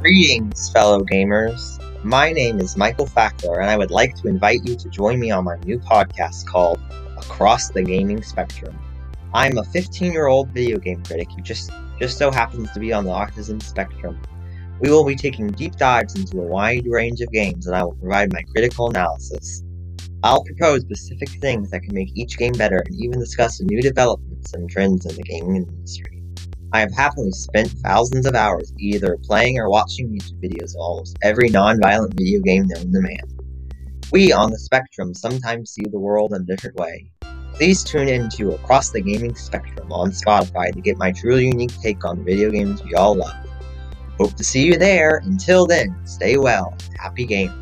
Greetings, fellow gamers. My name is Michael Fackler, and I would like to invite you to join me on my new podcast called Across the Gaming Spectrum. I'm a 15 year old video game critic who just, just so happens to be on the autism spectrum. We will be taking deep dives into a wide range of games, and I will provide my critical analysis. I'll propose specific things that can make each game better and even discuss new developments and trends in the gaming industry. I have happily spent thousands of hours either playing or watching YouTube videos of almost every non-violent video game known to man. We on the spectrum sometimes see the world in a different way. Please tune in to Across the Gaming Spectrum on Spotify to get my truly unique take on video games we all love. Hope to see you there. Until then, stay well. and Happy gaming.